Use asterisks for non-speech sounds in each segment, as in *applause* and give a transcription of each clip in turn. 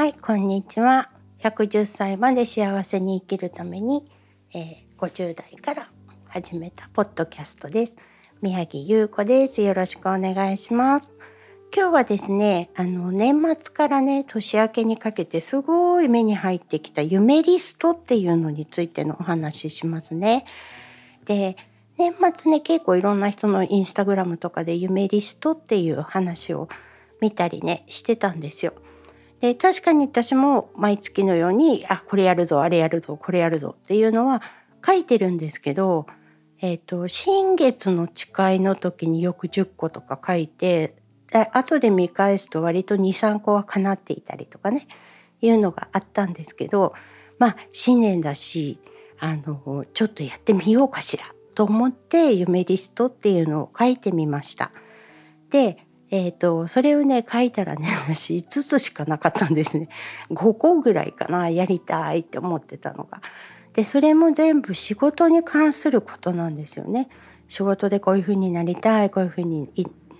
はい、こんにちは。110歳まで幸せに生きるために、えー、50代から始めたポッドキャストです。宮城優子です。よろしくお願いします。今日はですね、あの年末からね、年明けにかけてすごい目に入ってきた夢リストっていうのについてのお話ししますね。で、年末ね、結構いろんな人のインスタグラムとかで夢リストっていう話を見たりね、してたんですよ。で確かに私も毎月のようにあこれやるぞあれやるぞこれやるぞっていうのは書いてるんですけど、えーと、新月の誓いの時によく10個とか書いて後で見返すと割と23個は叶っていたりとかねいうのがあったんですけどまあ新年だしあのちょっとやってみようかしらと思って夢リストっていうのを書いてみました。でえーと、それをね書いたらね *laughs* 私5つしかなかったんですね5個ぐらいかなやりたいって思ってたのが。でそれも全部仕事に関することなんですよね。仕事でこういうふうになりたいこういうふうに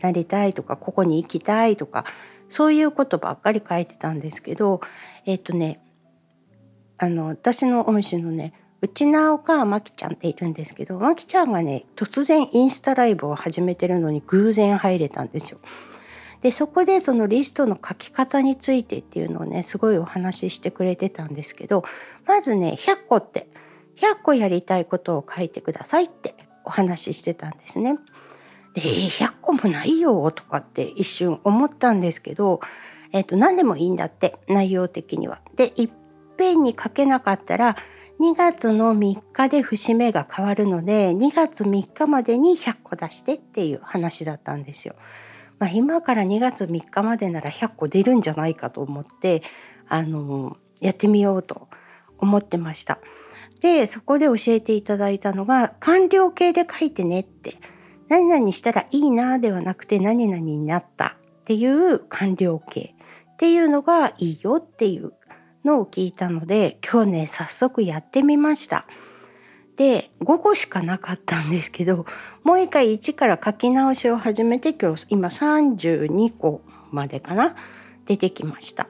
なりたいとかここに行きたいとかそういうことばっかり書いてたんですけどえっ、ー、とねあの私の恩師のね内直かまきちゃんっているんですけどまきちゃんがね突然インスタライブを始めてるのに偶然入れたんですよ。でそこでそのリストの書き方についてっていうのをねすごいお話ししてくれてたんですけどまずね100個って100個やりたいことを書いてくださいってお話ししてたんですね。で100個もないよとかって一瞬思ったんですけど、えー、と何でもいいんだって内容的には。でいっぺんに書けなかったら2月の3日で節目が変わるので2月3日までに100個出してっていう話だったんですよ。まあ、今から2月3日までなら100個出るんじゃないかと思ってあのやってみようと思ってました。でそこで教えていただいたのが完了形で書いてねって何々したらいいなではなくて何々になったっていう完了形っていうのがいいよっていうのを聞いたので今日ね早速やってみました。で5個しかなかったんですけどもう一回1から書き直しを始めて今日今32個までかな出てきました。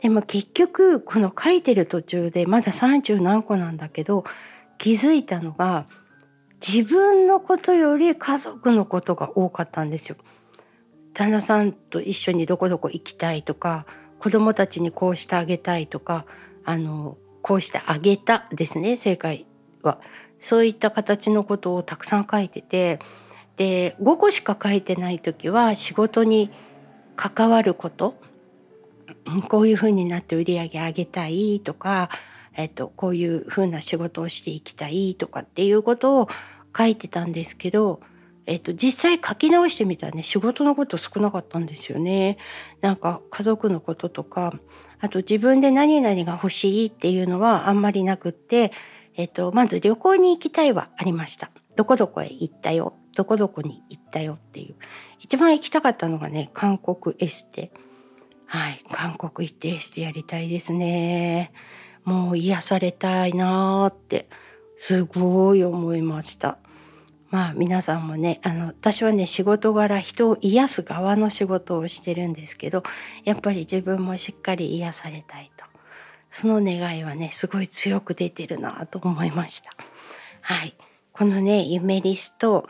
でも結局この書いてる途中でまだ30何個なんだけど気づいたのが自分のことより家族のことが多かったんですよ。旦那さんと一緒にどこどこ行きたいとか子供たちにこうしてあげたいとかあのこうしてあげたですね正解はそういった形のことをたくさん書いててで5個しか書いてない時は仕事に関わることこういうふうになって売り上げ上げたいとか、えっと、こういうふうな仕事をしていきたいとかっていうことを書いてたんですけどえっと、実際書き直してみたらね仕事のこと少なかったんですよね。なんか家族のこととかあと自分で何々が欲しいっていうのはあんまりなくって、えっと、まず旅行に行きたいはありました。どこどこへ行ったよ。どこどこに行ったよっていう。一番行きたかったのがね韓国エステ。はい。韓国行ってエステやりたいですね。もう癒されたいなーって。すごい思いました。まあ皆さんもねあの私はね仕事柄人を癒す側の仕事をしてるんですけどやっぱり自分もしっかり癒されたい。その願いはねすごい強く出てるなと思いました。はいこのね夢リスト、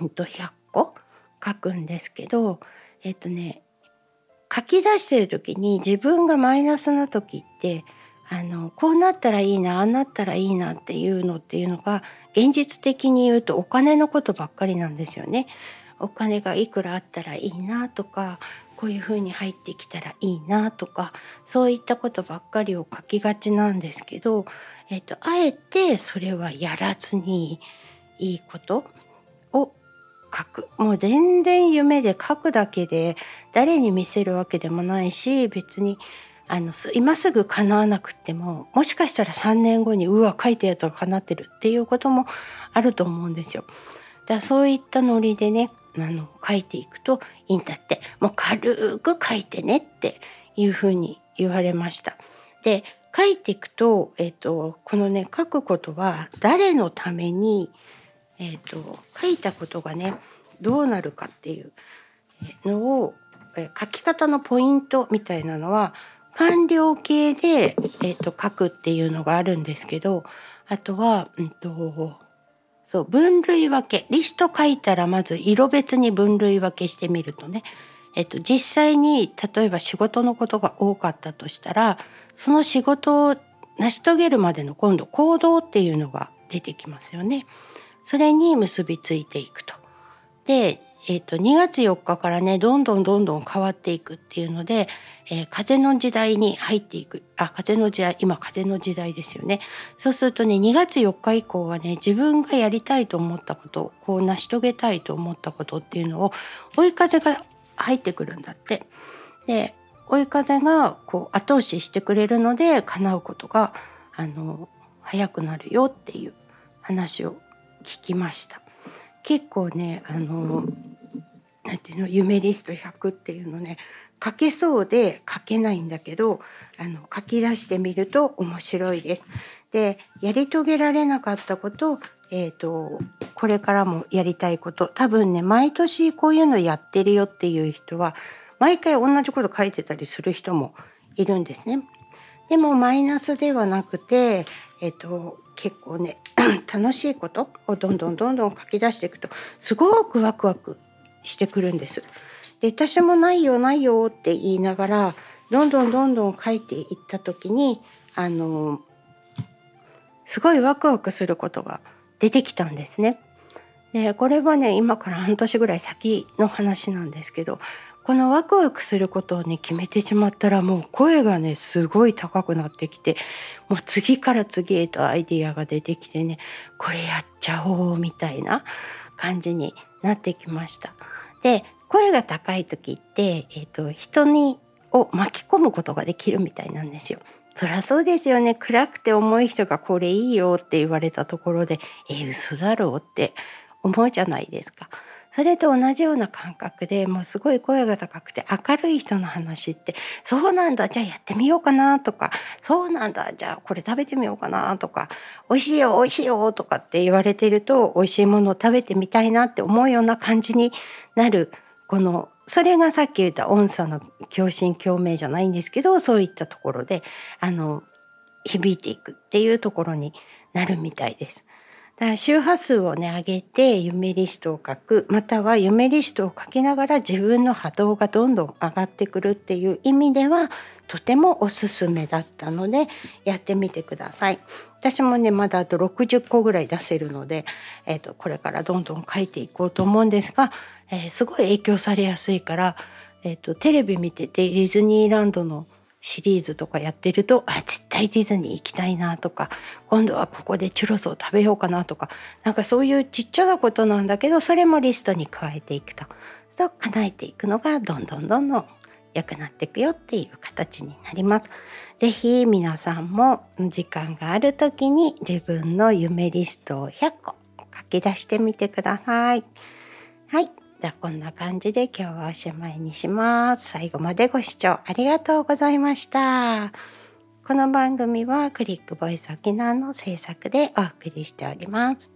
うん、と100個書くんですけどえっとね書き出してる時に自分がマイナスな時ってあのこうなったらいいなああなったらいいなっていうのっていうのが現実的に言うとお金のことばっかりなんですよね。お金がいくらあったらいいなとかこういうふうに入ってきたらいいなとかそういったことばっかりを書きがちなんですけど、えーと、あえてそれはやらずにいいことを書くもう全然夢で書くだけで誰に見せるわけでもないし別にあの今すぐ叶わなくてももしかしたら3年後にうわ書いたやつが叶ってるっていうこともあると思うんですよ。だそういったノリでねあの書いていくといいんだってもう軽く書いてねっていうふうに言われました。で書いていくと,、えーと、このね書くことは誰のために、えーと書いたことがねどうなるかっていうのをえ書き方のポイントみたいなのは完了形で、えーと、書くっていうのがあるんですけどあとは、うんと、そう分類分けリスト書いたらまず色別に分類分けしてみるとね、えっと、実際に例えば仕事のことが多かったとしたらその仕事を成し遂げるまでの今度行動っていうのが出てきますよね。それに結びついていくと。でえーと、2月4日からねどんどんどんどん変わっていくっていうので、えー、風の時代に入っていくあ風の時代今風の時代ですよねそうするとね2月4日以降はね自分がやりたいと思ったことこう成し遂げたいと思ったことっていうのを追い風が入ってくるんだって。で追い風がこう後押ししてくれるので叶うことがあの早くなるよっていう話を聞きました。結構ねあのなんていうの？夢リスト100っていうのね書けそうで書けないんだけどあの書き出してみると面白いです。でやり遂げられなかったことえーと、これからもやりたいこと多分ね毎年こういうのやってるよっていう人は毎回同じこと書いてたりする人もいるんですね。でもマイナスではなくて、えーと結構ね *clears throat* 楽しいことをどんどんどんどん書き出していくとすごくワクワクしてくるんです。で私もないよないよって言いながらどんどんどんどん書いていった時にあのすごいワクワクすることが出てきたんですね。でこれはね今から半年ぐらい先の話なんですけどこのワクワクすることをね決めてしまったらもう声がねすごい高くなってきてもう次から次へとアイディアが出てきてねこれやっちゃおうみたいな感じになってきました。で声が高い時って、えーと、人にを巻き込むことができるみたいなんですよ。そりゃそうですよね暗くて重い人がこれいいよって言われたところでえ嘘だろうって思うじゃないですか。それと同じような感覚でもうすごい声が高くて明るい人の話ってそうなんだじゃあやってみようかなとかそうなんだじゃあこれ食べてみようかなとか美味しいよ美味しいよとかって言われてると美味しいものを食べてみたいなって思うような感じになるこのそれがさっき言った音差の共振共鳴じゃないんですけどそういったところであの響いていくっていうところになるみたいです。周波数をね上げて夢リストを書くまたは夢リストを書きながら自分の波動がどんどん上がってくるっていう意味ではとてもおすすめだったのでやってみてください。私もねまだあと60個ぐらい出せるので、えーと、これからどんどん書いていこうと思うんですが、えー、すごい影響されやすいから、えーとテレビ見ててディズニーランドのシリーズとかやってるとあ絶対ディズニー行きたいなとか今度はここでチュロスを食べようかなとかなんかそういうちっちゃなことなんだけどそれもリストに加えていくとそう叶えていくのがどんどんどんどん良くなっていくよっていう形になります。是非皆さんも時間がある時に自分の夢リストを100個書き出してみてください。はい。じゃあこんな感じで今日はおしまいにします。最後までご視聴ありがとうございました。この番組はクリックボイス沖縄の制作でお送りしております。